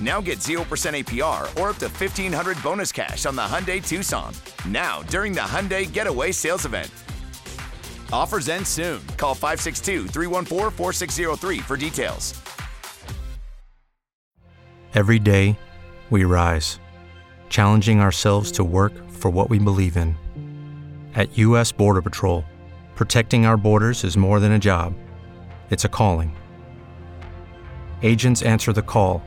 Now get 0% APR or up to 1500 bonus cash on the Hyundai Tucson. Now, during the Hyundai Getaway Sales Event. Offers end soon. Call 562 314 4603 for details. Every day, we rise, challenging ourselves to work for what we believe in. At U.S. Border Patrol, protecting our borders is more than a job, it's a calling. Agents answer the call,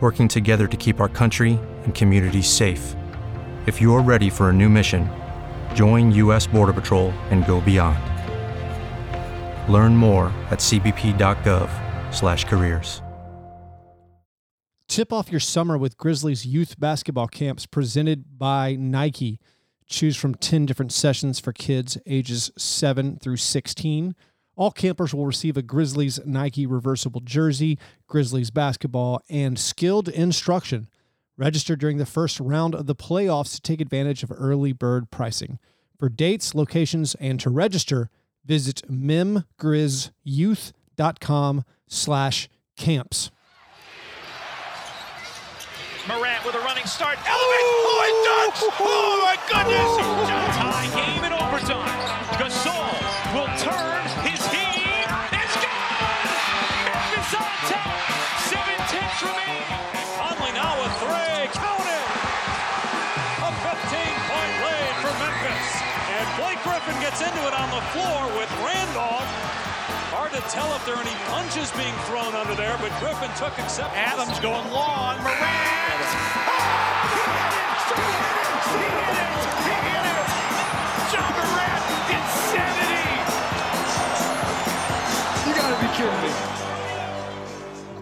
working together to keep our country and communities safe. If you are ready for a new mission, join U.S. Border Patrol and go beyond. Learn more at cbp.gov/careers. Tip off your summer with Grizzlies youth basketball camps presented by Nike. Choose from 10 different sessions for kids ages 7 through 16. All campers will receive a Grizzlies Nike reversible jersey, Grizzlies basketball, and skilled instruction. Register during the first round of the playoffs to take advantage of early bird pricing. For dates, locations, and to register, visit memgrizzyouth.com slash camps. Morant with a running start. Elevates. Oh, dunks. Oh, my goodness. Tie game in overtime. Gasol tell if there are any punches being thrown under there, but Griffin took acceptance. Adams going long. Morant. Oh, Ja Morant, insanity! You gotta be kidding me.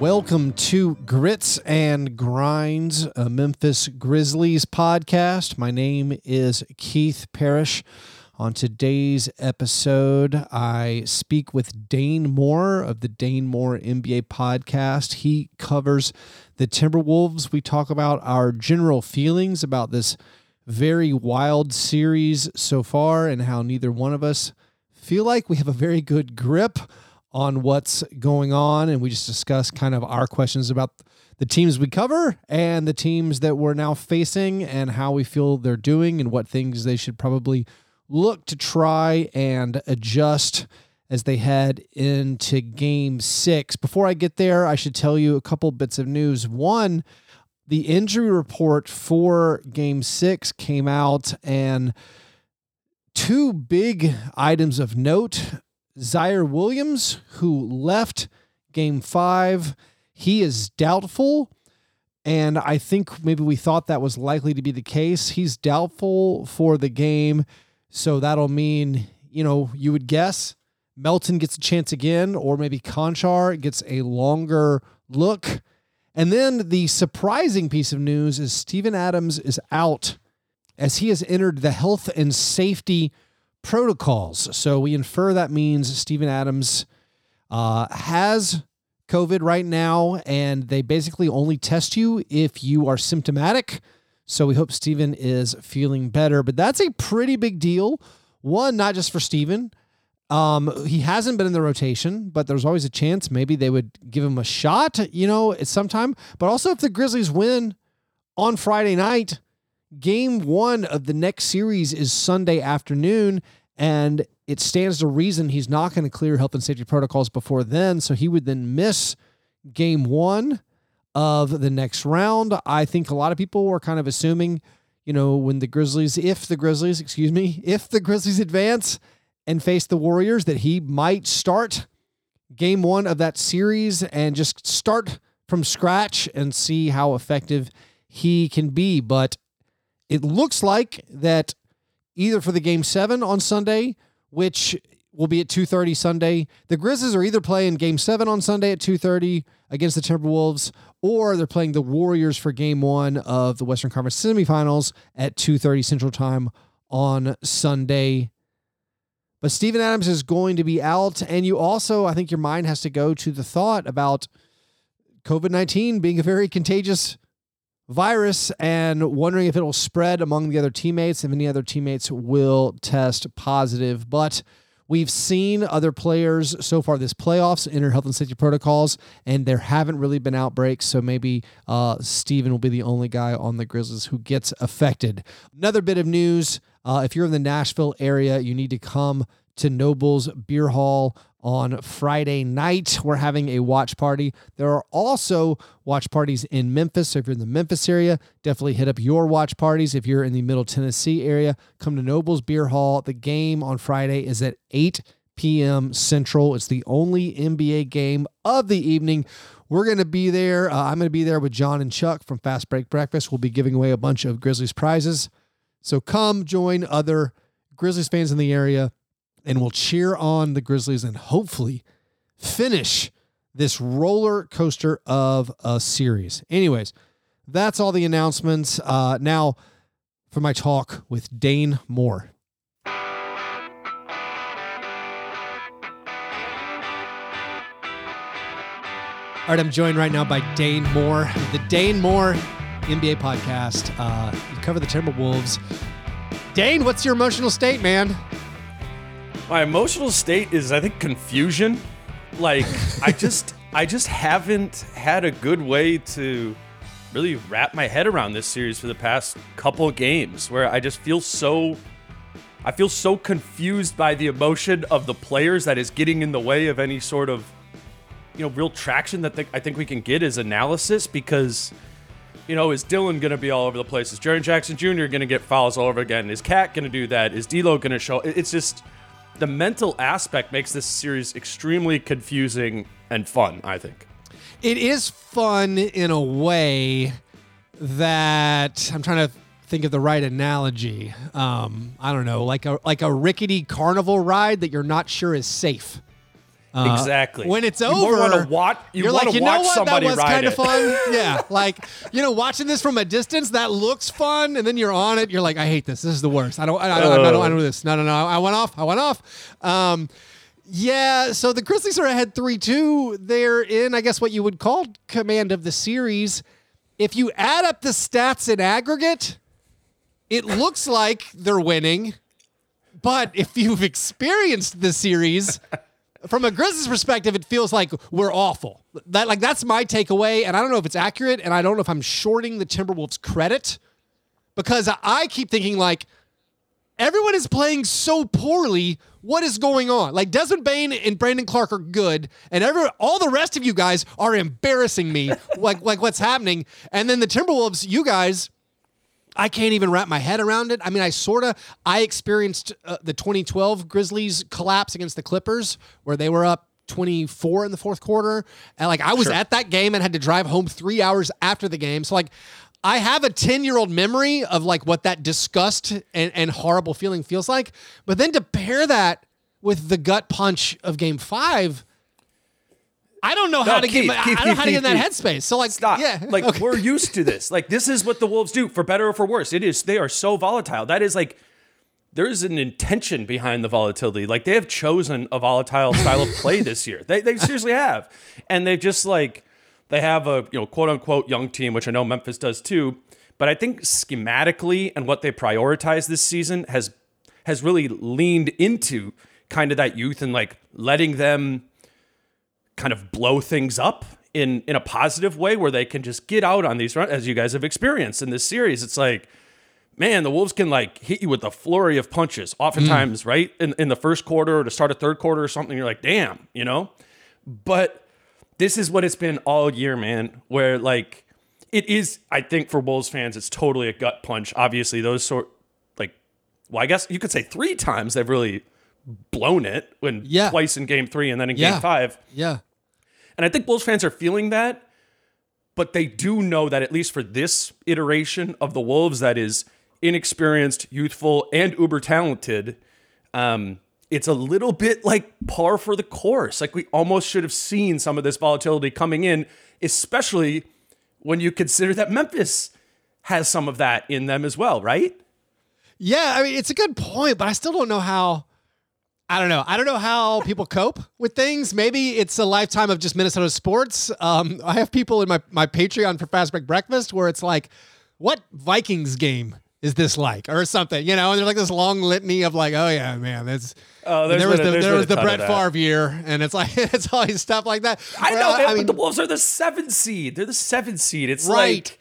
Welcome to Grits and Grinds, a Memphis Grizzlies podcast. My name is Keith Parrish. On today's episode, I speak with Dane Moore of the Dane Moore NBA podcast. He covers the Timberwolves. We talk about our general feelings about this very wild series so far and how neither one of us feel like we have a very good grip on what's going on. And we just discuss kind of our questions about the teams we cover and the teams that we're now facing and how we feel they're doing and what things they should probably look to try and adjust as they head into game six. Before I get there, I should tell you a couple bits of news. One, the injury report for game six came out, and two big items of note. Ziaire Williams, who left game five, he is doubtful. And I think maybe we thought that was likely to be the case. He's doubtful for the game. So that'll mean, you know, you would guess Melton gets a chance again, or maybe Konchar gets a longer look. And then the surprising piece of news is Steven Adams is out as he has entered the health and safety protocols. So we infer that means Steven Adams uh, has COVID right now, and they basically only test you if you are symptomatic. So we hope Steven is feeling better. But that's a pretty big deal. One, not just for Steven. Um, he hasn't been in the rotation, but there's always a chance maybe they would give him a shot, you know, at some time. But also if the Grizzlies win on Friday night, game one of the next series is Sunday afternoon, and it stands to reason he's not going to clear health and safety protocols before then. So he would then miss game one of the next round. I think a lot of people were kind of assuming, you know, when the Grizzlies, if the Grizzlies, excuse me, if the Grizzlies advance and face the Warriors, that he might start game one of that series and just start from scratch and see how effective he can be. But it looks like that either for the game seven on Sunday, which will be at 2:30 Sunday, the Grizzlies are either playing game seven on Sunday at 2:30 against the Timberwolves, or they're playing the Warriors for game one of the Western Conference semifinals at 2:30 Central Time on Sunday. But Steven Adams is going to be out, and you also, I think, your mind has to go to the thought about COVID 19 being a very contagious virus and wondering if it will spread among the other teammates, if any other teammates will test positive. But we've seen other players so far this playoffs enter health and safety protocols, and there haven't really been outbreaks. So maybe uh, Steven will be the only guy on the Grizzlies who gets affected. Another bit of news uh, if you're in the Nashville area, you need to come to Noble's Beer Hall on Friday night. We're having a watch party. There are also watch parties in Memphis. So if you're in the Memphis area, definitely hit up your watch parties. If you're in the Middle Tennessee area, come to Noble's Beer Hall. The game on Friday is at 8 p.m. Central. It's the only NBA game of the evening. We're going to be there. Uh, I'm going to be there with John and Chuck from Fast Break Breakfast. We'll be giving away a bunch of Grizzlies prizes. So come join other Grizzlies fans in the area and we'll cheer on the Grizzlies and hopefully finish this roller coaster of a series. Anyways, that's all the announcements. Uh, now for my talk with Dane Moore. All right, I'm joined right now by Dane Moore, the Dane Moore NBA podcast. Uh, you cover the Timberwolves. Dane, what's your emotional state, man? My emotional state is, I think, confusion. Like, I just, I just haven't had a good way to really wrap my head around this series for the past couple games, where I just feel so, I feel so confused by the emotion of the players that is getting in the way of any sort of, you know, real traction that th- I think we can get as analysis because you know, is Dillon going to be all over the place? Is Jaren Jackson Jr. going to get fouls all over again? Is Cat going to do that? Is D'Lo going to show? It's just the mental aspect makes this series extremely confusing and fun. I think it is fun in a way that I'm trying to think of the right analogy. Um, I don't know, like a like a rickety carnival ride that you're not sure is safe. Uh, exactly. When it's you over, want to watch. You are like, you know what? that was kind of fun. yeah, like you know, watching this from a distance, that looks fun, and then you're on it. You're like, I hate this. This is the worst. I don't. I, don't, I don't. I don't do this. No, no, no. I went off. I went off. Um, yeah. So the Grizzlies are ahead three two. They're in, I guess, what you would call command of the series. If you add up the stats in aggregate, it looks like they're winning. But if you've experienced the series, from a Grizzlies perspective, it feels like we're awful. That like that's my takeaway, and I don't know if it's accurate, and I don't know if I'm shorting the Timberwolves credit because I keep thinking like everyone is playing so poorly. What is going on? Like Desmond Bane and Brandon Clarke are good, and every all the rest of you guys are embarrassing me. like like what's happening? And then the Timberwolves, you guys. I can't even wrap my head around it. I mean, I sort of I experienced uh, the 2012 Grizzlies collapse against the Clippers where they were up 24 in the fourth quarter and like I was Sure. at that game and had to drive home 3 hours after the game. So like I have a 10-year-old memory of like what that disgust and, and horrible feeling feels like. But then to pair that with the gut punch of game 5 I don't know how to Keith, get I- Keith, I don't know Keith, how to get in that headspace. So like Stop. yeah. Like okay. we're used to this. Like this is what the Wolves do, for better or for worse. It is. They are so volatile. That is like there is an intention behind the volatility. Like they have chosen a volatile style of play this year. They they seriously have, and they just like they have a you know quote unquote young team, which I know Memphis does too. But I think schematically and what they prioritize this season has has really leaned into kind of that youth and like letting them kind of blow things up in in a positive way where they can just get out on these runs as you guys have experienced in this series. It's like, man, the Wolves can like hit you with a flurry of punches, oftentimes, mm. right? In in the first quarter or to start a third quarter or something. You're like, damn, you know? But this is what it's been all year, man, where like it is, I think for Wolves fans, it's totally a gut punch. Obviously, those sort like well, I guess you could say three times they've really blown it when Yeah. twice in game three and then in Yeah. game five. yeah. And I think Bulls fans are feeling that. but they do know that at least for this iteration of the Wolves, that is inexperienced, youthful, and uber talented, um, it's a little bit like par for the course. Like we almost should have seen some of this volatility coming in, especially when you consider that Memphis has some of that in them as well, right? Yeah, I mean it's a good point, but I still don't know how. I don't know. I don't know how people cope with things. Maybe it's a lifetime of just Minnesota sports. Um, I have people in my my Patreon for Fast Break Breakfast where it's like, what Vikings game is this like, or something, you know? And there's like this long litany of like, oh yeah, man, that's. Oh, there was the there was the Brett. Favre year, and it's like it's always stuff like that. I Where, know, man, I mean, but the Wolves are the seventh seed. They're the seventh seed. It's Right. like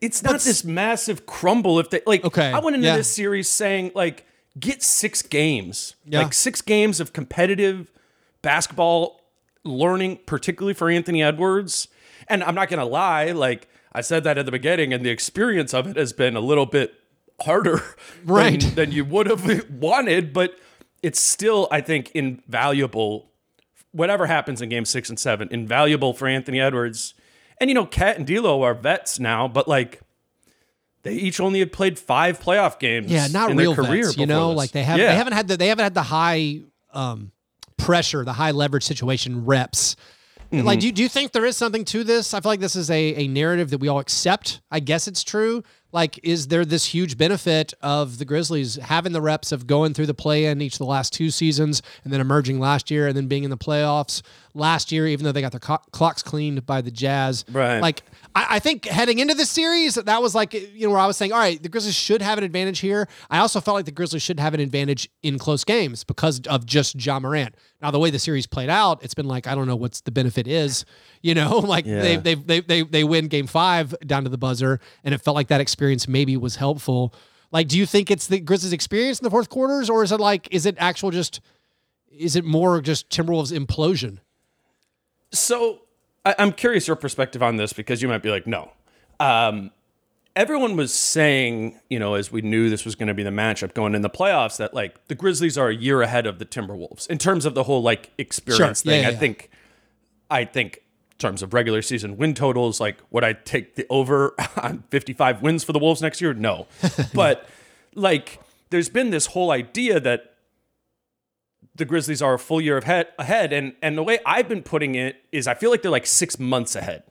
it's not this massive crumble. If they like, Okay, I went into yeah. this series saying like, get six games, Yeah. like six games of competitive basketball learning, particularly for Anthony Edwards. And I'm not gonna lie, like I said that at the beginning, and the experience of it has been a little bit harder, Right. than, than you would have wanted, but it's still, I think, invaluable whatever happens in game six and seven, invaluable for Anthony Edwards. And you know, Kat and D'Lo are vets now, but like they each only had played five playoff games. yeah, not in real their career vets, you know, this. like they have Yeah. they haven't had the they haven't had the high um, pressure, the high leverage situation reps. Mm-hmm. Like, do you, do you think there is something to this? I feel like this is a, a narrative that we all accept. I guess it's true. Like, is there this huge benefit of the Grizzlies having the reps of going through the play in each of the last two seasons and then emerging last year and then being in the playoffs last year, even though they got their co- clocks cleaned by the Jazz? Right. Like, I, I think heading into this series, that was like, you know, where I was saying, all right, the Grizzlies should have an advantage here. I also felt like the Grizzlies should have an advantage in close games because of just Ja Morant. Now, the way the series played out, it's been like, I don't know what's the benefit is, you know, like they, they, they, they, they win game five down to the buzzer, and it felt like that experience maybe was helpful. Like, do you think it's the Grizzlies' experience in the fourth quarters, or is it like, is it actual just, is it more just Timberwolves implosion? So I, I'm curious your perspective on this because you might be like, no. Um, everyone was saying, you know, as we knew this was going to be the matchup going in the playoffs, that like the Grizzlies are a year ahead of the Timberwolves in terms of the whole like experience Sure. Yeah, thing. yeah, I yeah. think, I think. In terms of regular season win totals, like would I take the over on 55 wins for the Wolves next year? No. but like there's been this whole idea that the Grizzlies are a full year ahead, ahead, and and the way I've been putting it is, I feel like they're like six months ahead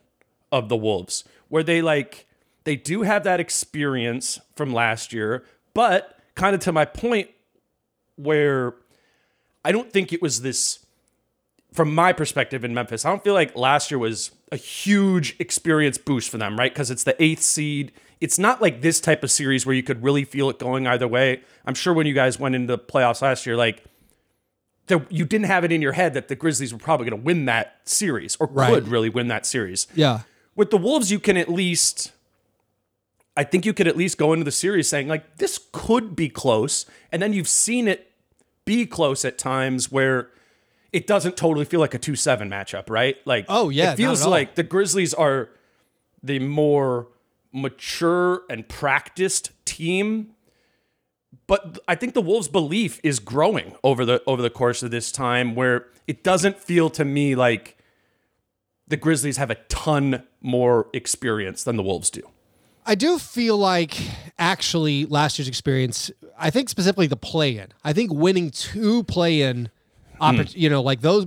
of the Wolves, where they like they do have that experience from last year, but kind of to my point, where I don't think it was this. From my perspective in Memphis, I don't feel like last year was a huge experience boost for them, right? Because it's the eighth seed. It's not like this type of series where you could really feel it going either way. I'm sure when you guys went into the playoffs last year, like there, you didn't have it in your head that the Grizzlies were probably going to win that series or Right. could really win that series. Yeah. With the Wolves, you can at least, I think you could at least go into the series saying, like, this could be close. And then you've seen it be close at times where it doesn't totally feel like a 2 7 matchup, right? Like, Oh, yeah, it feels like the Grizzlies are the more mature and practiced team but I think the Wolves' belief is growing over the over the course of this time, where it doesn't feel to me like the Grizzlies have a ton more experience than the Wolves do. I do feel like actually last year's experience, I think specifically the play in. I think winning two play in, hmm. oppor- you know, like those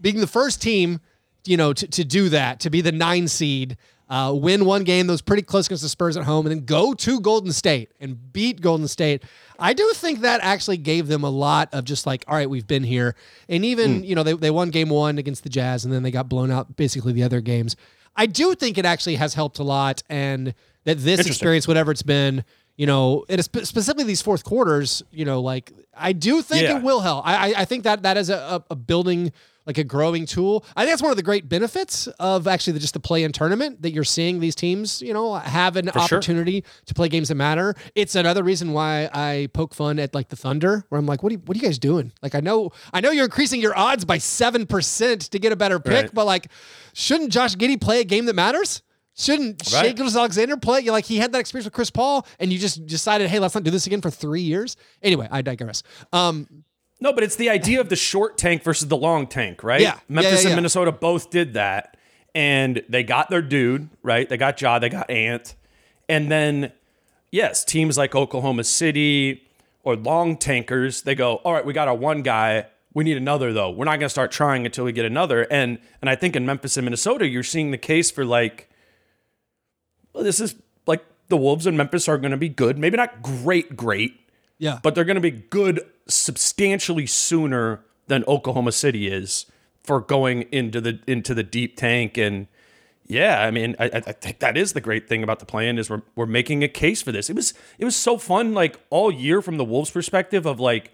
being the first team, you know, to, to do that, to be the nine seed, uh, win one game that was pretty close against the Spurs at home, and then go to Golden State and beat Golden State. I do think that actually gave them a lot of just like, all right, we've been here. And even, you know, they, they won game one against the Jazz, and then they got blown out basically the other games. I do think it actually has helped a lot, and that this experience, whatever it's been, you know, it is specifically these fourth quarters, you know, like I do think Yeah. it will help. I, I I think that that is a, a building like a growing tool. I think that's one of the great benefits of actually the, just the play in tournament that you're seeing these teams, you know, have an sure. opportunity to play games that matter. It's another reason why I poke fun at like the Thunder, where I'm like, what are you, what are you guys doing? Like, I know, I know you're increasing your odds by seven percent to get a better pick, Right. but like, shouldn't Josh Giddey play a game that matters? Shouldn't Right. Gilgeous Alexander play? You like he had that experience with Chris Paul, and you just decided, hey, let's not do this again for three years. Anyway, I digress. Um, No, but it's the idea of the short tank versus the long tank, right? Yeah. Yeah, Memphis yeah, yeah. and Minnesota both did that. and they got their dude, right? They got Ja, they got Ant. And then, yes, teams like Oklahoma City or long tankers, they go, all right, we got our one guy. We need another though. We're not going to start trying until we get another. And and I think in Memphis and Minnesota, you're seeing the case for like, well, this is like the Wolves and Memphis are going to be good. Maybe not great, great, Yeah. but they're going to be good substantially sooner than Oklahoma City is for going into the into the deep tank and yeah, I mean, I, I think that is the great thing about the play in is we're we're making a case for this. It was it was so fun, like all year from the Wolves' perspective of like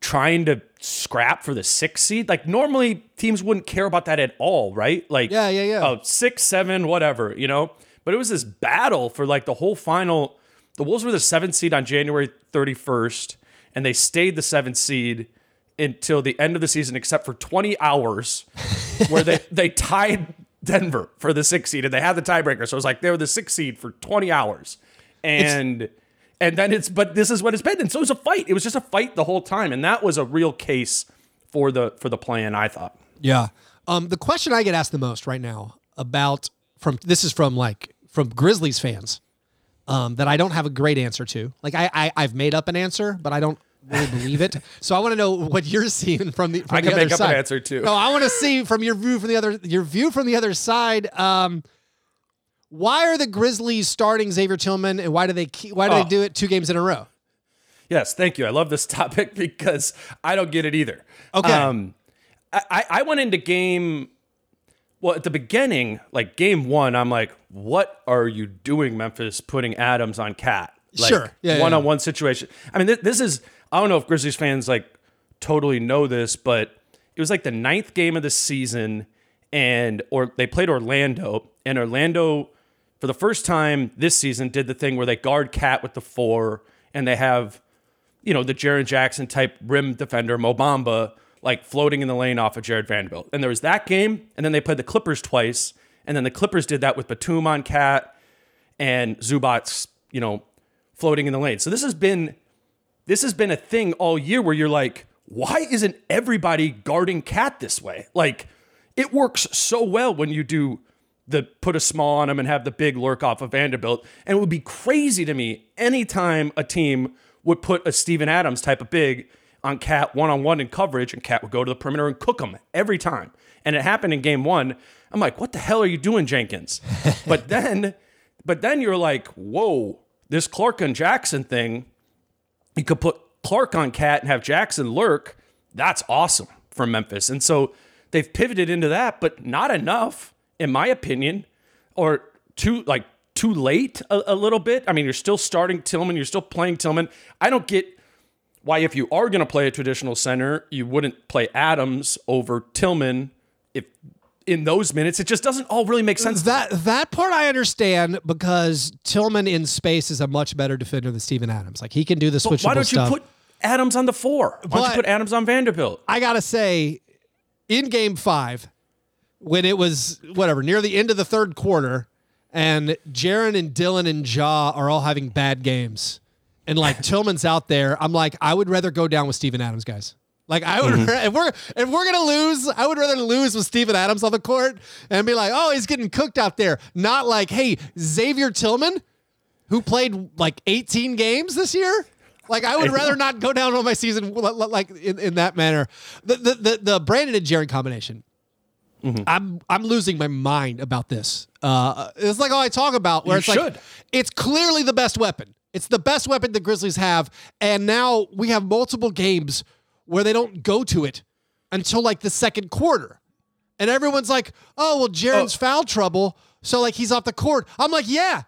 trying to scrap for the sixth seed. Like normally teams wouldn't care about that at all, right? Like Yeah, yeah, yeah. Oh, six, seven, whatever, you know. But it was this battle for like the whole final. The Wolves were the seventh seed on January thirty first, and they stayed the seventh seed until the end of the season, except for twenty hours, where they they tied Denver for the sixth seed, and they had the tiebreaker. So it was like they were the sixth seed for twenty hours, and and then it's but this is what it's been, and so it was a fight. It was just a fight the whole time, and that was a real case for the for the play in. I thought. Yeah. Um, the question I get asked the most right now about from this is from like from Grizzlies fans um, that I don't have a great answer to. Like I, I I've made up an answer, but I don't really believe it. So I want to know what you're seeing from the. From I the can other make up an side. answer, too. No, I want to see from your view from the other your view from the other side. Um, why are the Grizzlies starting Xavier Tillman, and why do they keep, why do Oh. they do it two games in a row? Yes, thank you. I love this topic because I don't get it either. Okay. Um, I, I went into game, well, at the beginning, like game one, I'm like, what are you doing, Memphis, putting Adams on Cat? Like, Sure. Yeah, One on one situation. I mean, this, this is, I don't know if Grizzlies fans like totally know this, but it was like the ninth game of the season and, or they played Orlando and Orlando, for the first time this season, did the thing where they guard Cat with the four and they have you know, the Jaren Jackson type rim defender, Mo Bamba, like floating in the lane off of Jarred Vanderbilt. And there was that game, and then they played the Clippers twice, and then the Clippers did that with Batum on Cat and Zubac, you know, floating in the lane. So this has been this has been a thing all year where you're like, why isn't everybody guarding Cat this way? Like, it works so well when you do the put a small on him and have the big lurk off of Vanderbilt. And it would be crazy to me anytime a team would put a Steven Adams type of big on Cat one on one in coverage, and Cat would go to the perimeter and cook him every time. And it happened in game one. I'm like, what the hell are you doing, Jenkins? but then, but then you're like, whoa, this Clarke and Jackson thing you could put Clarke on Cat and have Jackson lurk. That's awesome from Memphis. And so they've pivoted into that, but not enough, in my opinion, or too like too late a, a little bit. I mean, you're still starting Tillman, you're still playing Tillman. I don't get why if you are going to play a traditional center, you wouldn't play Adams over Tillman if in those minutes. It just doesn't all really make sense. That that part I understand because Tillman in space is a much better defender than Steven Adams. Like he can do the switchable why don't you stuff. put Adams on the four? Why don't you put Adams on Vanderbilt? I gotta say, in Game Five, when it was whatever near the end of the third quarter, and Jaren and Dillon and Ja are all having bad games, and like Tillman's out there, I'm like, I would rather go down with Steven Adams, guys. Like I would, if we're if we're gonna lose, I would rather lose with Steven Adams on the court and be like, oh, he's getting cooked out there. Not like, hey, Xavier Tillman, who played like 18 games this year. Like I would rather not go down on my season li- li- like in, in that manner. The the the, the Brandon and Jaren combination. I'm I'm losing my mind about this. Uh, it's like all I talk about, where You it's like it's clearly the best weapon. It's the best weapon the Grizzlies have, and now we have multiple games where they don't go to it until like the second quarter, and everyone's like, "Oh well, Jaren's oh. foul trouble, so like he's off the court." I'm like, "Yeah."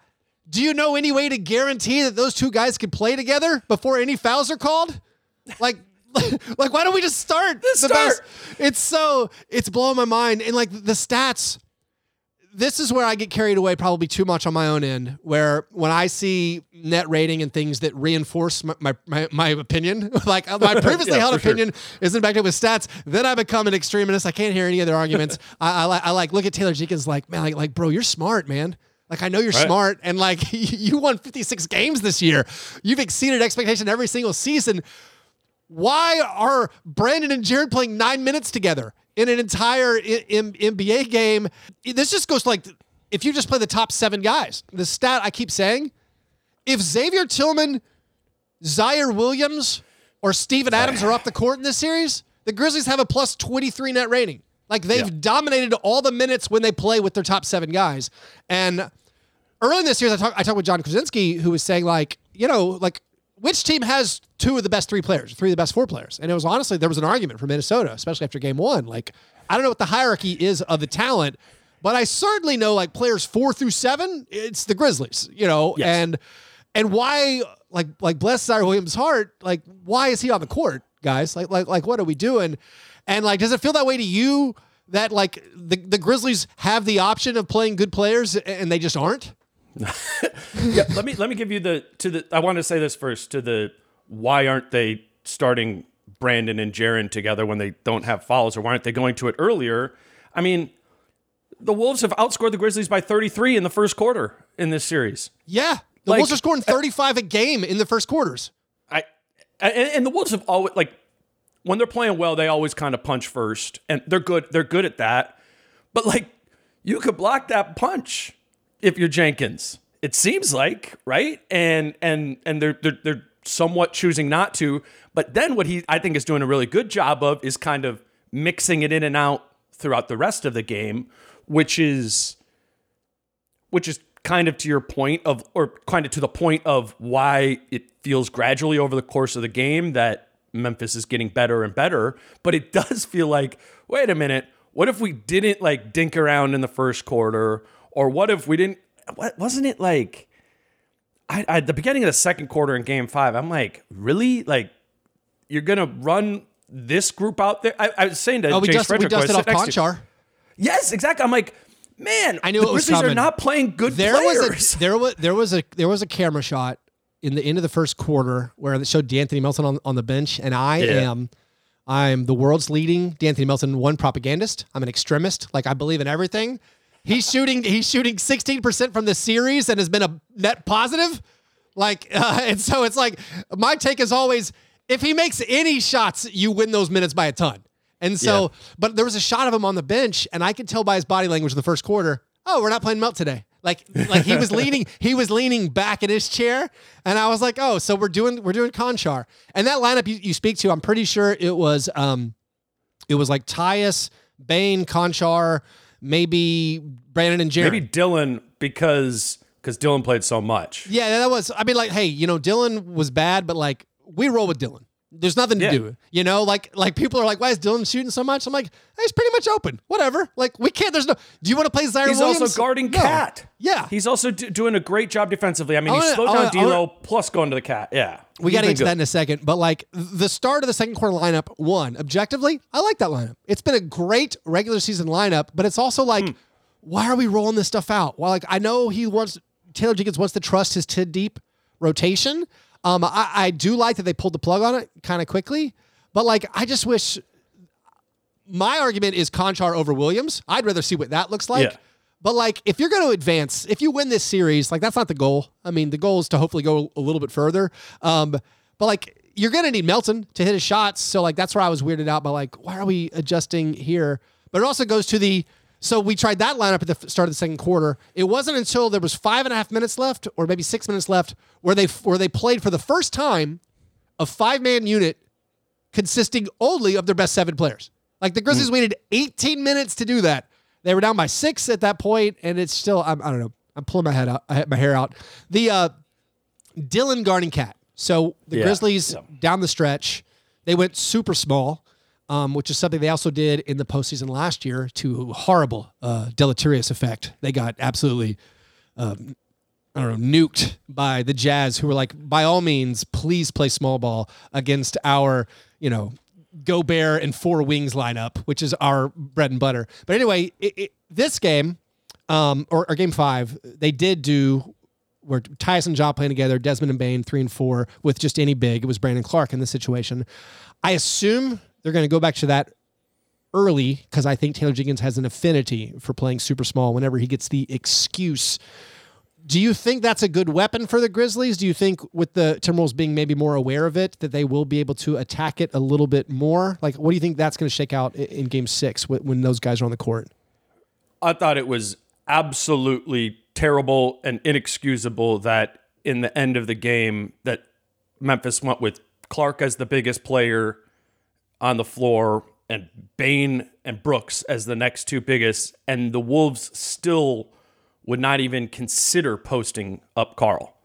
Do you know any way to guarantee that those two guys can play together before any fouls are called? Like, like why don't we just start the start. best? It's so it's blowing my mind, and like the stats this is where I get carried away probably too much on my own end. Where when I see net rating and things that reinforce my my, my, my opinion, like uh, my previously Yeah, held for sure. opinion isn't backed up with stats, then I become an extremist. I can't hear any other arguments. I, I, like I like look at Taylor Jenkins like man, like, like bro, you're smart, man. Like I know you're Right. smart, and like you won 56 games this year. You've exceeded expectation every single season. Why are Brandon and Jaren playing nine minutes together? In an entire I- M- NBA game. This just goes like if you just play the top seven guys. The stat I keep saying, if Xavier Tillman, Ziaire Williams, or Steven Adams are off the court in this series, the Grizzlies have a plus 23 net rating. Like they've Yeah. dominated all the minutes when they play with their top seven guys. And early in this series, I talked I talked with Jon Krawczynski, who was saying like, you know, like which team has two of the best three players, three of the best four players, and it was honestly there was an argument for Minnesota, especially after Game One. Like, I don't know what the hierarchy is of the talent, but I certainly know like players four through seven, it's the Grizzlies, you know, Yes. and and why like like bless Ziaire Williams' heart, like why is he on the court, guys? Like like like what are we doing? And like, does it feel that way to you? That like the, the Grizzlies have the option of playing good players and they just aren't. yeah, let me let me give you the to the. I want to say this first to the why aren't they starting Brandon and Jaren together when they don't have fouls, or why aren't they going to it earlier? I mean, the Wolves have outscored the Grizzlies by 33 in the first quarter in this series. Yeah, the Like- Wolves are scoring eh, 35 a game in the first quarters. I and, and the Wolves have always like when they're playing well, they always kind of punch first, and they're good. They're good at that. But like, you could block that punch if you're Jenkins. It seems like right, and and and they're they're, they're somewhat choosing not to. But then what he I think is doing a really good job of is kind of mixing it in and out throughout the rest of the game, which is which is kind of to your point of, or kind of to the point of why it feels gradually over the course of the game that Memphis is getting better and better. But it does feel like, wait a minute, what if we didn't like dink around in the first quarter? Or what if we didn't, what, wasn't it like, I, I, at the beginning of the second quarter in game five, I'm like, really? Like, you're to run this group out there? I, I was saying to Oh, we dusted, we Frederick, I dusted off to- Konchar. Yes, exactly. I'm like, man, I knew the it was Grizzlies are not playing good There players. was a there was there was a there was a camera shot in the end of the first quarter where it showed De'Anthony Melton on, on the bench, and I Yeah. am I'm the world's leading De'Anthony Melton one propagandist. I'm an extremist. Like I believe in everything. He's shooting he's shooting 16% from the series and has been a net positive. Like uh, and so it's like my take is always if he makes any shots, you win those minutes by a ton. And so, Yeah. but there was a shot of him on the bench, and I could tell by his body language in the first quarter, oh, we're not playing Melt today. Like, like he was leaning, he was leaning back in his chair, and I was like, oh, so we're doing, we're doing Konchar, and that lineup you, you speak to, I'm pretty sure it was, um, it was like Tyus, Bane, Konchar, maybe Brandon and Jaren. Maybe Dillon because because Dillon played so much. Yeah, that was. I mean, like, hey, you know, Dillon was bad, but like, we roll with Dillon. There's nothing to Yeah. do. You know, like, like people are like, why is Dillon shooting so much? I'm like, hey, he's pretty much open. Whatever. Like, we can't. There's no. Do you want to play Ziaire He's Williams? also guarding No. Cat. Yeah. He's also do- doing a great job defensively. I mean, he slowed down D'Lo plus going to the Cat. Yeah, we got to get to that in a second. But like the start of the second quarter lineup, one objectively, I like that lineup. It's been a great regular season lineup, but it's also like, Hmm. why are we rolling this stuff out? Well, like I know he wants Taylor Jenkins wants to trust his Tid deep rotation. Um, I, I do like that they pulled the plug on it kind of quickly, but like I just wish. My argument is Konchar over Williams. I'd rather see what that looks like. Yeah. But like, if you're going to advance, if you win this series, like that's not the goal. I mean, the goal is to hopefully go a little bit further. Um, but like, you're going to need Melton to hit his shots. So like, that's where I was weirded out by like, why are we adjusting here? But it also goes to the. So we tried that lineup at the start of the second quarter. It wasn't until there was five and a half minutes left, or maybe six minutes left, where they where they played for the first time a five man unit consisting only of their best seven players. Like the Grizzlies waited 18 minutes to do that. They were down by six at that point, and it's still I'm, I don't know. I'm pulling my head out, my hair out. The uh, Dillon guarding cat. So the Yeah. Grizzlies Yeah. down the stretch, they went super small, um, which is something they also did in the postseason last year to horrible uh, deleterious effect. They got absolutely I don't know, nuked by the Jazz, who were like, by all means, please play small ball against our, you know, Gobert and four wings lineup, which is our bread and butter. But anyway, it, it, this game, um, or, or game five, they did do where Tyus and Ja playing together, Desmond and Bane, three and four, with just any big. It was Brandon Clarke in this situation. I assume they're going to go back to that early because I think Taylor Jenkins has an affinity for playing super small whenever he gets the excuse Do you think that's a good weapon for the Grizzlies? Do you think with the Timberwolves being maybe more aware of it, that they will be able to attack it a little bit more? Like, what do you think that's going to shake out in Game Six when those guys are on the court? I thought it was absolutely terrible and inexcusable that in the end of the game that Memphis went with Clarke as the biggest player on the floor and Bane and Brooks as the next two biggest and the Wolves still would not even consider posting up Karl.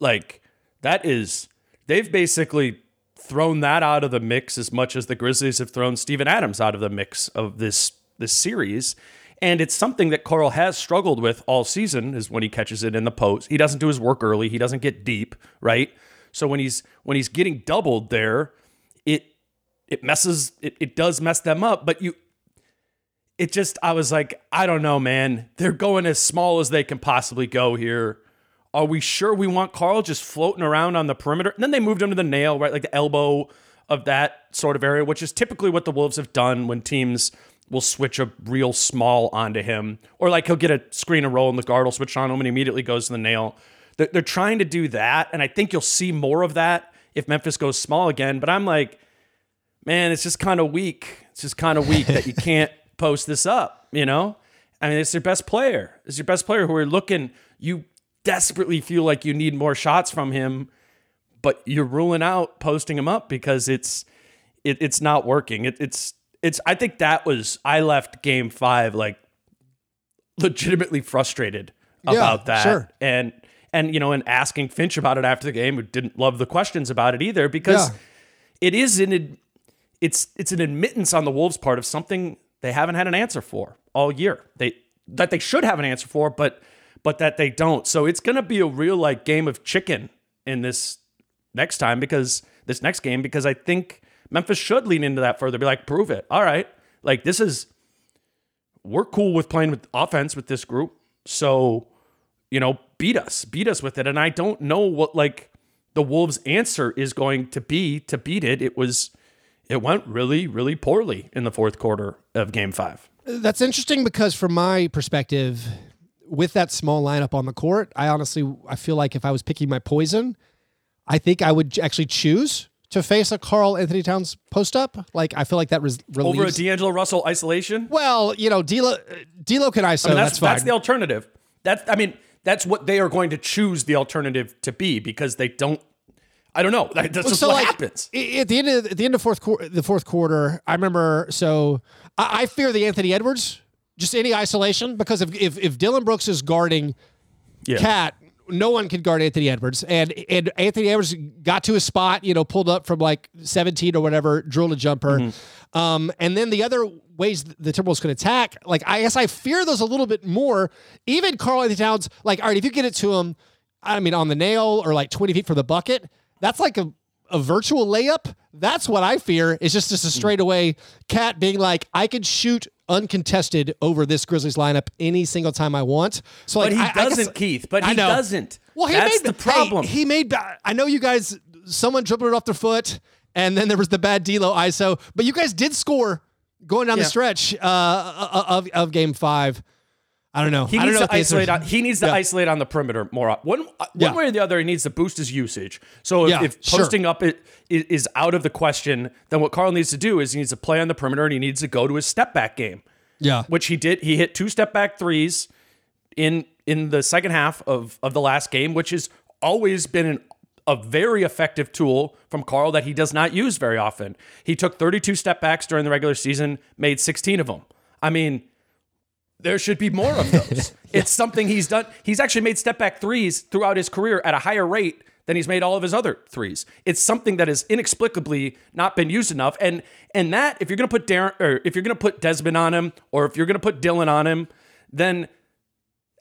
Like that is they've basically thrown that out of the mix as much as the Grizzlies have thrown Steven Adams out of the mix of this this series. And it's something that Karl has struggled with all season is when he catches it in the post. He doesn't do his work early. He doesn't get deep, right? So when he's when he's getting doubled there, it it messes it, it does mess them up, but you it just I was like, I don't know, man. They're going as small as they can possibly go here. Are we sure we want Karl just floating around on the perimeter? And then they moved him to the nail, right? Like the elbow of that sort of area, which is typically what the Wolves have done when teams will switch a real small onto him. Or like he'll get a screen and roll and the guard will switch on him and he immediately goes to the nail. They're, they're trying to do that. And I think you'll see more of that if Memphis goes small again. But I'm like, man, it's just kind of weak. It's just kind of weak that you can't post this up, you know? I mean, it's your best player. It's your best player who are looking, you desperately feel like you need more shots from him, but you're ruling out posting him up because it's it, it's not working. It, it's it's I think that was I left game 5 like legitimately frustrated Yeah, about that. sure. And and you know, and asking Finch about it after the game, who didn't love the questions about it either because Yeah. it is an it's it's an admittance on the Wolves' part of something they haven't had an answer for all year. They that they should have an answer for, but but that they don't. So it's gonna be a real like game of chicken in this next time because this next game because I think Memphis should lean into that further. Be like, prove it. All right, like this is we're cool with playing with offense with this group. So you know, beat us, beat us with it. And I don't know what like the Wolves' answer is going to be to beat it. It was, it went really, really poorly in the fourth quarter of Game Five. That's interesting because from my perspective, with that small lineup on the court, I honestly I feel like if I was picking my poison, I think I would actually choose to face a Karl-Anthony Towns post up. Like I feel like that res- relieves. Over a D'Angelo Russell isolation. well, you know, D'Lo, D'Lo can ISO. I mean, that's, that's fine. that's the alternative. That's I mean, that's what they are going to choose the alternative to be because they don't. I don't know. That's just so what like happens. at the end of at the end of fourth quarter, the fourth quarter, I remember. So I, I fear the Anthony Edwards, just any isolation because if if, if Dillon Brooks is guarding Yeah. Cat, no one can guard Anthony Edwards, and and Anthony Edwards got to his spot, you know, pulled up from like seventeen or whatever, drilled a jumper, Mm-hmm. um, and then the other ways the Timberwolves can attack, like I guess I fear those a little bit more. Even Karl-Anthony Towns, like all right, if you get it to him, I mean, on the nail or like twenty feet from the bucket, that's like a a virtual layup. That's what I fear is just just a straightaway cat being like, I could shoot uncontested over this Grizzlies lineup any single time I want. So like, But he I- I guess- doesn't, Keith. But he doesn't. Well, he that's made the problem. Hey, he made. I know you guys. Someone dribbled it off their foot, and then there was the bad D'Lo ISO. But you guys did score going down the stretch uh, of of Game Five. I don't know. He I needs to what the answer- isolate. On, he needs to Yeah. isolate on the perimeter more. One, uh, one Yeah. way or the other, he needs to boost his usage. So if, Yeah, if sure. posting up it is out of the question, then what Karl needs to do is he needs to play on the perimeter and he needs to go to his step back game, Yeah. which he did. He hit two step back threes in in the second half of of the last game, which has always been an, a very effective tool from Karl that he does not use very often. He took 32 step backs during the regular season, made 16 of them. I mean, there should be more of those. It's something he's done. He's actually made step back threes throughout his career at a higher rate than he's made all of his other threes. It's something that has inexplicably not been used enough. And and that if you're gonna put Darren or if you're gonna put Desmond on him or if you're gonna put Dillon on him, then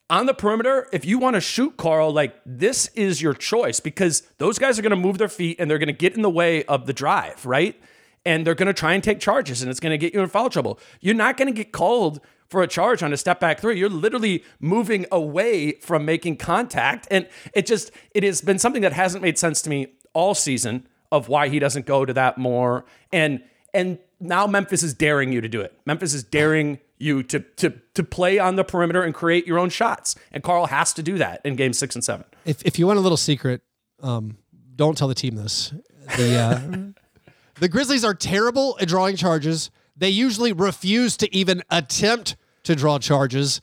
on the perimeter, if you want to shoot Karl, like this is your choice because those guys are going to move their feet and they're going to get in the way of the drive, right? And they're going to try and take charges and it's going to get you in foul trouble. You're not going to get called for a charge on a step back three. You're literally moving away from making contact. And it just, it has been something that hasn't made sense to me all season of why he doesn't go to that more. And, and now Memphis is daring you to do it. Memphis is daring you to to to play on the perimeter and create your own shots. And Karl has to do that in game six and seven. If if you want a little secret, um, don't tell the team this. The uh, the Grizzlies are terrible at drawing charges. They usually refuse to even attempt to draw charges.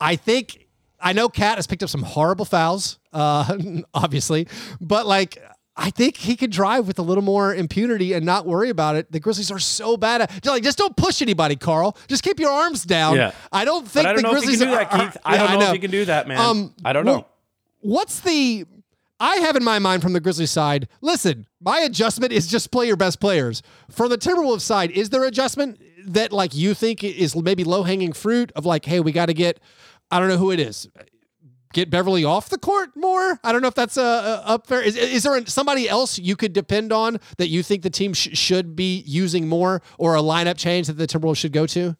I think I know Cat has picked up some horrible fouls, uh, obviously, but like I think he could drive with a little more impunity and not worry about it. The Grizzlies are so bad at just like just don't push anybody, Karl. Just keep your arms down. Yeah. I don't think I don't the know if you Grizzlies can do that, Keith. I don't know, know. if you can do that, man. Um, I don't well, know. What's the I have in my mind from the Grizzlies side, listen, my adjustment is just play your best players. From the Timberwolves side, is there adjustment that like you think is maybe low hanging fruit of like, hey, we got to get, I don't know who it is, get Beverley off the court more? I don't know if that's uh, uh, up there. Is, is there somebody else you could depend on that you think the team sh- should be using more or a lineup change that the Timberwolves should go to?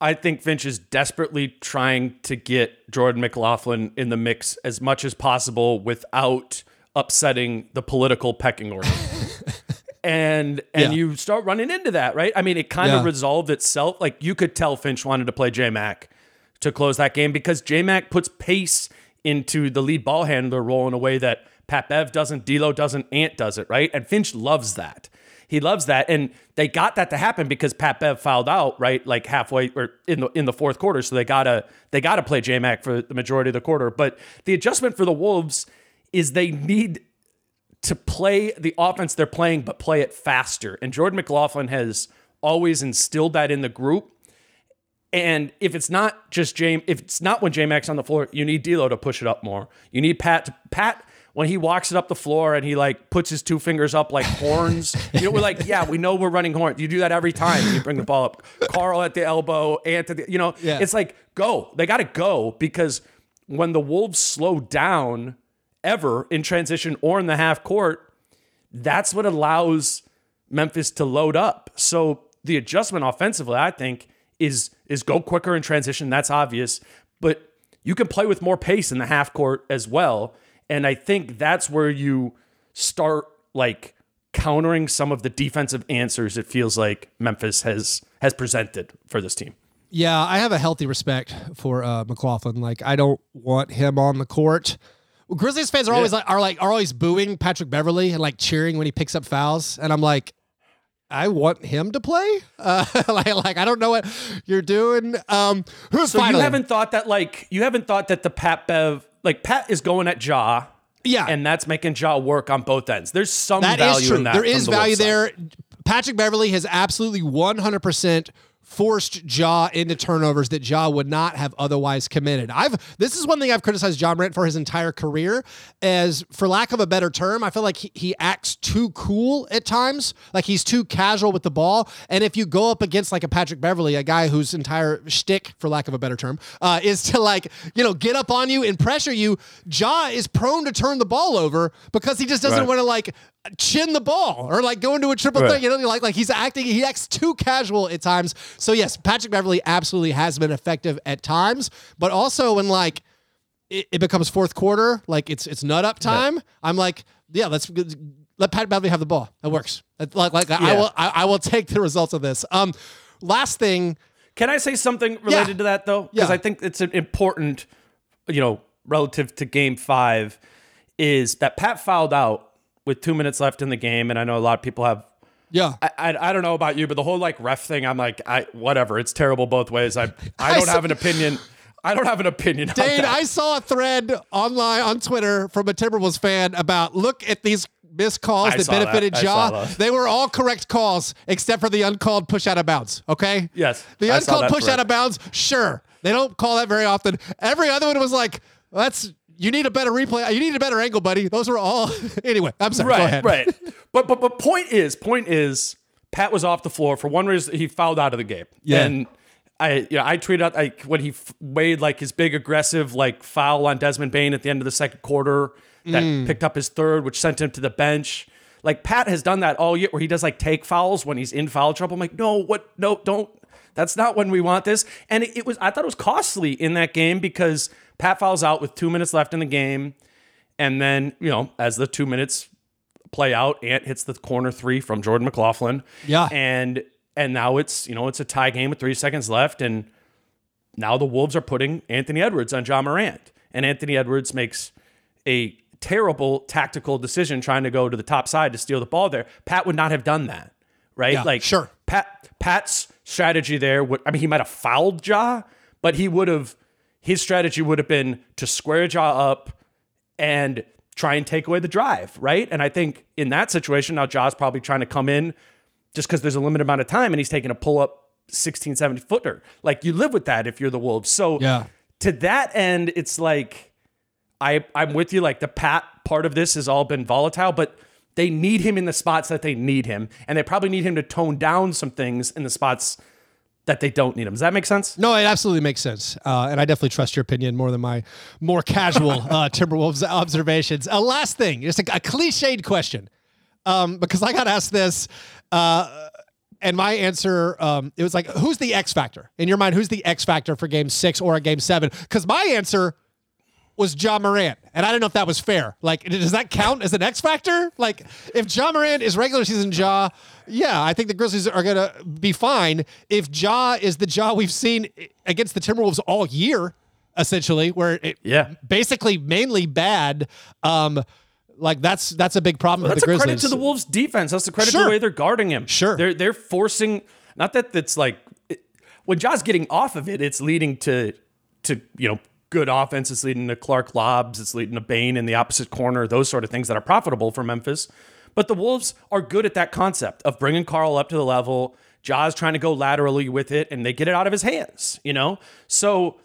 I think Finch is desperately trying to get Jordan McLaughlin in the mix as much as possible without upsetting the political pecking order. and and Yeah. you start running into that, right? I mean, it kind Yeah. of resolved itself. Like you could tell Finch wanted to play J Mac to close that game because J Mac puts pace into the lead ball handler role in a way that Pat Bev doesn't, D'Lo doesn't, Ant does it, right? And Finch loves that. He loves that, and they got that to happen because Pat Bev fouled out right like halfway or in the in the fourth quarter. So they gotta they gotta play J Mac for the majority of the quarter. But the adjustment for the Wolves is they need to play the offense they're playing, but play it faster. And Jordan McLaughlin has always instilled that in the group. And if it's not just James, if it's not when J Max on the floor, you need D'Lo to push it up more. You need Pat. To, Pat when he walks it up the floor and he like puts his two fingers up like horns. you know, we're like, yeah, we know we're running horns. You do that every time you bring the ball up. Karl at the elbow, Ant at you know, Yeah. it's like go. They got to go because when the Wolves slow down ever in transition or in the half court, that's what allows Memphis to load up. So the adjustment offensively, I think, is is go quicker in transition. That's obvious, but you can play with more pace in the half court as well. And I think that's where you start like countering some of the defensive answers it feels like Memphis has has presented for this team. Yeah, I have a healthy respect for uh, McLaughlin. Like, I don't want him on the court. Well, Grizzlies fans are always like are like are always booing Patrick Beverley and like cheering when he picks up fouls, and I'm like, I want him to play. Uh, like, like I don't know what you're doing. Um, who's So finally? you haven't thought that like you haven't thought that the Pat Bev like Pat is going at Ja. Yeah. And that's making Ja work on both ends. There's some That value in that. There is the value Wolves side. there. Patrick Beverley has absolutely 100% forced Ja into turnovers that Ja would not have otherwise committed. I've this is one thing I've criticized Ja Morant for his entire career as for lack of a better term, I feel like he, he acts too cool at times. Like he's too casual with the ball. And if you go up against like a Patrick Beverley, a guy whose entire shtick, for lack of a better term, uh, is to like, you know, get up on you and pressure you, Ja is prone to turn the ball over because he just doesn't Right. want to like chin the ball or like go into a triple Right. thing. You know, like like he's acting, he acts too casual at times. So yes, Patrick Beverley absolutely has been effective at times, but also when like it, it becomes fourth quarter, like it's it's nut up time. I'm like, yeah, let's let Pat Beverley have the ball. That works. That- Like like I will I, I will take the results of this. Um, last thing, Can I say something related to that though? Because Yeah. I think it's an important, you know, relative to game five, is that Pat fouled out with two minutes left in the game, and I know a lot of people have. yeah, I, I, I don't know about you, but the whole like ref thing, I'm like, I whatever. It's terrible both ways. I I don't have an opinion. I don't have an opinion. on Dane, that. I saw a thread online on Twitter from a Timberwolves fan about look at these missed calls I that that. benefited I Ja. They were all correct calls except for the uncalled push out of bounds. Okay. Yes, The uncalled push out of bounds. Sure, they don't call that very often. Every other one was like, "That's you need a better replay. You need a better angle, buddy." Those were all. anyway, I'm sorry. Go right, ahead. right. But but but point is, point is, Pat was off the floor for one reason. He fouled out of the game. Yeah. And I, you know, I tweeted out like when he f- made like his big aggressive like foul on Desmond Bane at the end of the second quarter that Mm. picked up his third, which sent him to the bench. Like Pat has done that all year, where he does like take fouls when he's in foul trouble. I'm like, no, what? No, don't. That's not when we want this. And it, it was. I thought it was costly in that game because Pat fouls out with two minutes left in the game, and then you know as the two minutes play out, Ant hits the corner three from Jordan McLaughlin. Yeah. And and now it's you know it's a tie game with three seconds left, and now the Wolves are putting Anthony Edwards on Ja Morant, and Anthony Edwards makes a terrible tactical decision trying to go to the top side to steal the ball there. Pat would not have done that, right? Yeah, like sure. Pat Pat's strategy there would I mean he might have fouled Ja, but he would have his strategy would have been to square Ja up and try and take away the drive, right? And I think in that situation now Ja's probably trying to come in just because there's a limited amount of time and he's taking a pull up 16, 17 footer. Like you live with that if you're the Wolves. So Yeah. to that end, it's like I I'm with you. Like the Pat part of this has all been volatile, but they need him in the spots that they need him, and they probably need him to tone down some things in the spots that they don't need him. Does that make sense? No, it absolutely makes sense, uh, and I definitely trust your opinion more than my more casual uh, Timberwolves observations. A last thing, just a, a cliched question, um, because I got asked this, uh, and my answer um, it was like, "Who's the X factor in your mind? Who's the X factor for Game Six or a Game 7? Because my answer was Ja Morant, and I don't know if that was fair. Like, does that count as an X factor? Like, if Ja Morant is regular season Ja, yeah, I think the Grizzlies are gonna be fine. If Ja is the Ja we've seen against the Timberwolves all year, essentially, where it Yeah. basically mainly bad. Um, like that's that's a big problem That's for a the Grizzlies. That's a credit to the Wolves' defense. That's a credit to the way they're guarding him. Sure. they're they're forcing. Not that that's like it, when Ja's getting off of it, it's leading to to you know good offense. It's leading to Clarke lobs. It's leading to Bane in the opposite corner. Those sort of things that are profitable for Memphis. But the Wolves are good at that concept of bringing Karl up to the level. Ja's trying to go laterally with it, and they get it out of his hands. You know, so.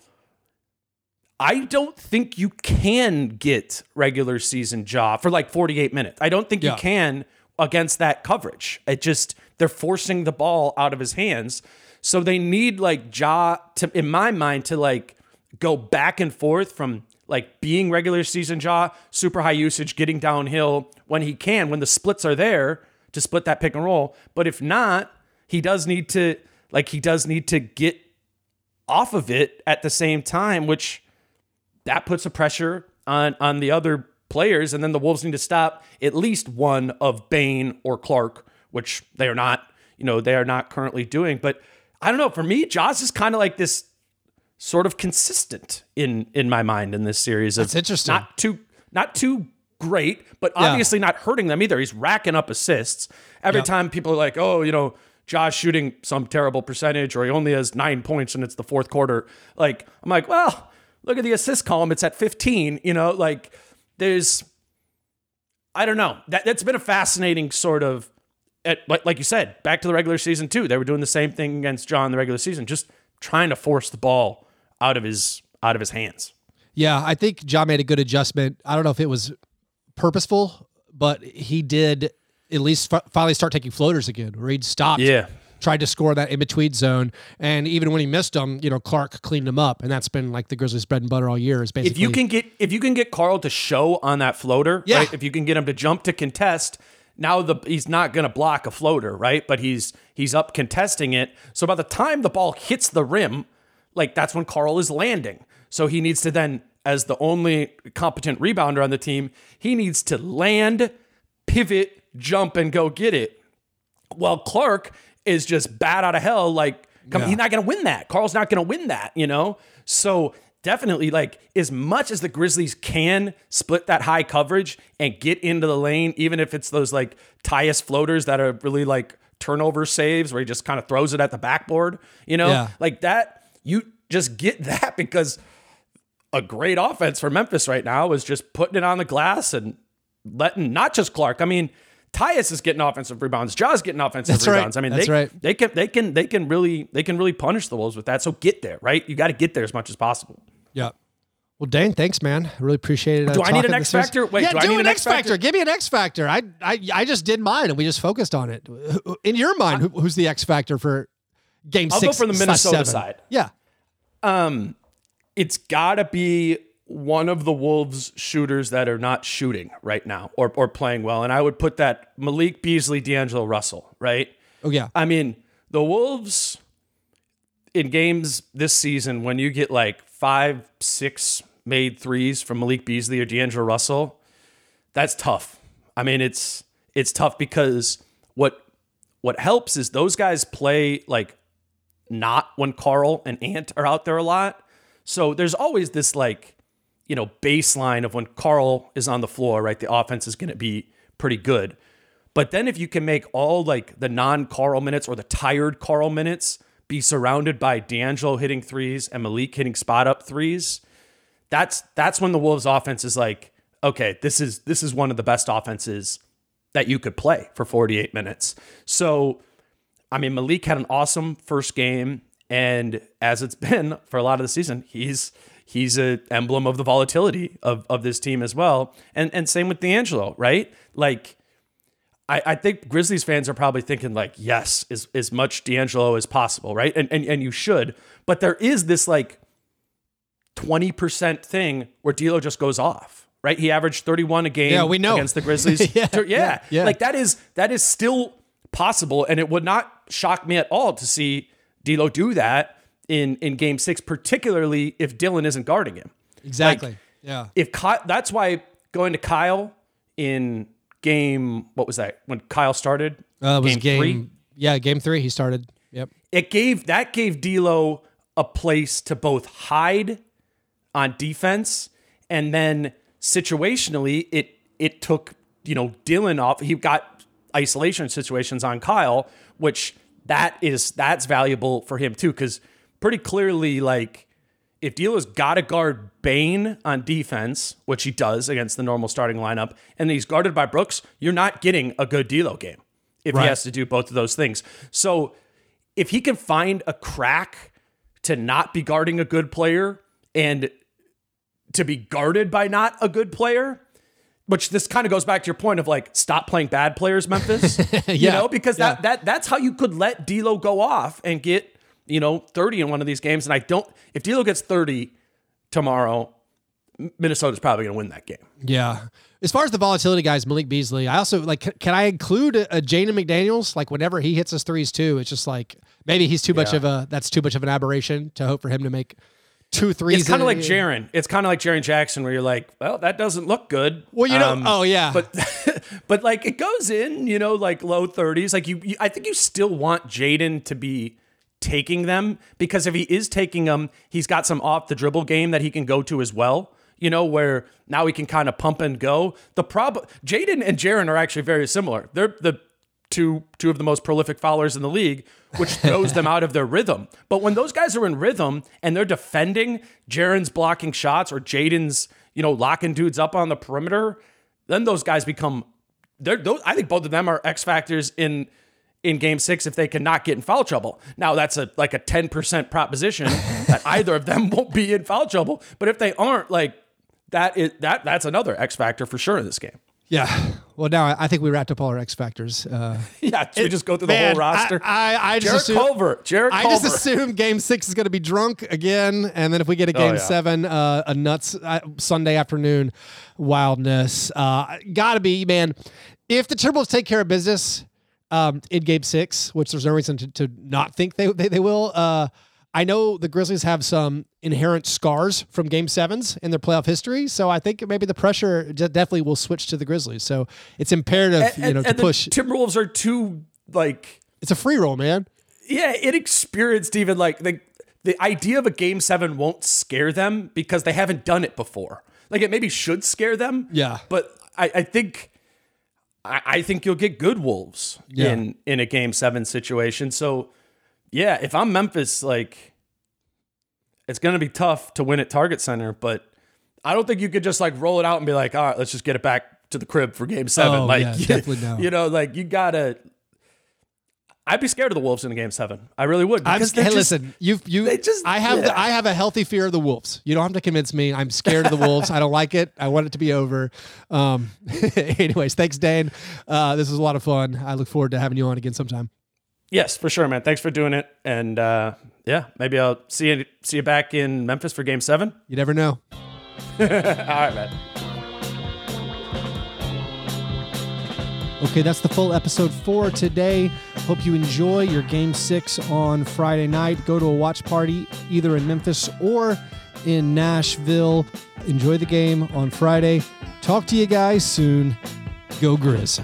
I don't think you can get regular season Ja for like 48 minutes. I don't think Yeah. you can against that coverage. It just they're forcing the ball out of his hands. So they need like Ja to in my mind to like go back and forth from like being regular season Ja, super high usage, getting downhill when he can, when the splits are there to split that pick and roll. But if not, he does need to like he does need to get off of it at the same time, which that puts a pressure on on the other players, and then the Wolves need to stop at least one of Bane or Clarke, which they are not, you know, they are not currently doing. But I don't know. For me, Ja's is kind of like this sort of consistent in in my mind in this series. Of That's interesting. Not too not too great, but obviously not hurting them either. He's racking up assists every Yep. time. People are like, oh, you know. Ja's shooting some terrible percentage, or he only has nine points and it's the fourth quarter. Like, I'm like, well, look at the assist column. It's at 15. You know, like there's, I don't know. That that's been a fascinating sort of, at, like like you said, back to the regular season too. They were doing the same thing against Ja in the regular season, just trying to force the ball out of his out of his hands. Yeah, I think Ja made a good adjustment. I don't know if it was purposeful, but he did at least fi- finally start taking floaters again. Where he'd stopped, Yeah. tried to score that in between zone, and even when he missed them, you know, Clarke cleaned him up, and that's been like the Grizzlies' bread and butter all year. Is basically If you can get if you can get Karl to show on that floater, Yeah. right? If you can get him to jump to contest, now the he's not going to block a floater, right? But he's he's up contesting it. So by the time the ball hits the rim, like that's when Karl is landing. So he needs to then as the only competent rebounder on the team, he needs to land, pivot, jump and go get it. While Clarke is just bad out of hell. Like, come, Yeah. he's not going to win that. Karl's not going to win that, you know? So, definitely, like, as much as the Grizzlies can split that high coverage and get into the lane, even if it's those like Tyus floaters that are really like turnover saves where he just kind of throws it at the backboard, you know? Yeah. Like that, you just get that because a great offense for Memphis right now is just putting it on the glass and letting not just Clarke. I mean, Tyus is getting offensive rebounds. Ja's getting offensive That's right. rebounds. I mean, That's they, right. they can they can they can really they can really punish the Wolves with that. So get there, right? You got to get there as much as possible. yeah. Well, Dane, thanks, man. I really appreciate it. uh, Do I need an X factor? Wait, yeah, do I need an X factor. factor? Give me an X factor. I, I, I just did mine, and we just focused on it. In your mind, who, who's the X factor for Game I'll go Six? for the Minnesota seven? side. Yeah. Um, it's got to be one of the Wolves shooters that are not shooting right now or or playing well, and I would put that Malik Beasley, D'Angelo Russell, right? Oh yeah. I mean, the Wolves in games this season, when you get like five, six made threes from Malik Beasley or D'Angelo Russell, that's tough. I mean, it's it's tough because what what helps is those guys play like not when Karl and Ant are out there a lot. So there's always this like, you know, baseline of when Karl is on the floor, right? The offense is going to be pretty good. But then if you can make all like the non Karl minutes or the tired Karl minutes be surrounded by D'Angelo hitting threes and Malik hitting spot up threes, that's that's when the Wolves offense is like, okay, this is this is one of the best offenses that you could play for 48 minutes. So I mean, Malik had an awesome first game, and as it's been for a lot of the season, he's he's a emblem of the volatility of of this team as well. And and same with D'Angelo, right? Like. I, I think Grizzlies fans are probably thinking like, yes, as, as much D'Angelo as possible, right? And, and and you should, but there is this like 20% thing where D'Lo just goes off, right? He averaged 31 a game Yeah, we know. against the Grizzlies. Yeah, yeah, yeah, yeah. Like that is that is still possible and it would not shock me at all to see D'Lo do that in in game 6 particularly if Dillon isn't guarding him. Exactly. Like, yeah. If Kyle, that's why going to Kyle in game what was that? When Kyle started? Uh, it was game, game, three? yeah, game three. He started. Yep. it gave that gave D'Lo a place to both hide on defense and then situationally it it took you know Dillon off. He got isolation situations on Kyle, which that is that's valuable for him too because pretty clearly like if D'Lo's got to guard Bane on defense, which he does against the normal starting lineup, and he's guarded by Brooks, you're not getting a good D'Lo game if Right. he has to do both of those things. So if he can find a crack to not be guarding a good player and to be guarded by not a good player, which this kind of goes back to your point of like stop playing bad players, Memphis. You know, because Yeah. that that that's how you could let D'Lo go off and get you know 30 in one of these games. And I don't if D'Lo gets 30 tomorrow, Minnesota's probably going to win that game. Yeah. As far as the volatility guys, Malik Beasley, I also like. Can I include a, a Jaden McDaniels? Like whenever he hits his threes too, it's just like maybe he's too much of a. That's too much of an aberration to hope for him to make two threes. It's kind of like Jaren. It's kind of like Jaren Jackson, where you're like, well, that doesn't look good. Well, you know. Um, oh yeah. but but like it goes in, you know, like low 30s. Like you, you I think you still want Jaden to be taking them because if he is taking them, he's got some off the dribble game that he can go to as well. You know, where now he can kind of pump and go. The problem, Jaden and Jaren are actually very similar. They're the two two of the most prolific followers in the league, which throws them out of their rhythm. But when those guys are in rhythm and they're defending, Jaren's blocking shots or Jaden's, you know, locking dudes up on the perimeter, then those guys become they're those, I think both of them are X factors in in game six if they cannot get in foul trouble. Now that's a like a 10% proposition that either of them won't be in foul trouble. But if they aren't, like that is that that's another X factor for sure in this game. yeah. Well, now I think we wrapped up all our X factors. Uh, Yeah, should we just go through the whole roster? I, I, I just Jarrett assume, Culver. Jarrett I Culver. just assume Game Six is going to be drunk again, and then if we get a Game Oh, yeah. Seven, uh, a nuts uh, Sunday afternoon wildness. Uh, Got to be man. If the Timberwolves take care of business um, in Game Six, which there's no reason to, to not think they they, they will. I know the Grizzlies have some inherent scars from Game Sevens in their playoff history, so I think maybe the pressure definitely will switch to the Grizzlies. So it's imperative, you know, to and push. Timberwolves are too like it's a free roll, man. yeah, inexperienced even like the the idea of a game seven won't scare them because they haven't done it before. Like it maybe should scare them. Yeah. But I, I think I, I think you'll get good wolves Yeah. in in a game seven situation. So yeah, if I'm Memphis, like it's gonna be tough to win at Target Center, but I don't think you could just like roll it out and be like, all right, let's just get it back to the crib for game seven. Oh, like yeah, definitely no. You know, like you gotta I'd be scared of the Wolves in a game seven. I really would. I'm, Because hey, just- listen, you've you. they just- I have the. I have a healthy fear of the wolves. You don't have to convince me. I'm scared of the wolves. I don't like it. I want it to be over. Um, anyways, thanks, Dane. Uh, this was a lot of fun. I look forward to having you on again sometime. Yes, for sure, man. Thanks for doing it. And uh, yeah, maybe I'll see you see you back in Memphis for game seven. You never know. All right, man. Okay, that's the full episode for today. Hope you enjoy your game six on Friday night. Go to a watch party either in Memphis or in Nashville. Enjoy the game on Friday. Talk to you guys soon. Go Grizz.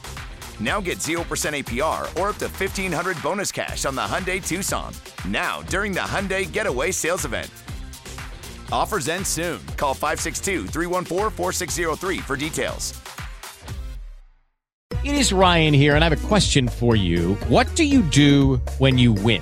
Now get 0% APR or up to 1500 bonus cash on the Hyundai Tucson. Now, during the Hyundai Getaway Sales Event. Offers end soon. Call 562 314 4603 for details. It is Ryan here, and I have a question for you. What do you do when you win?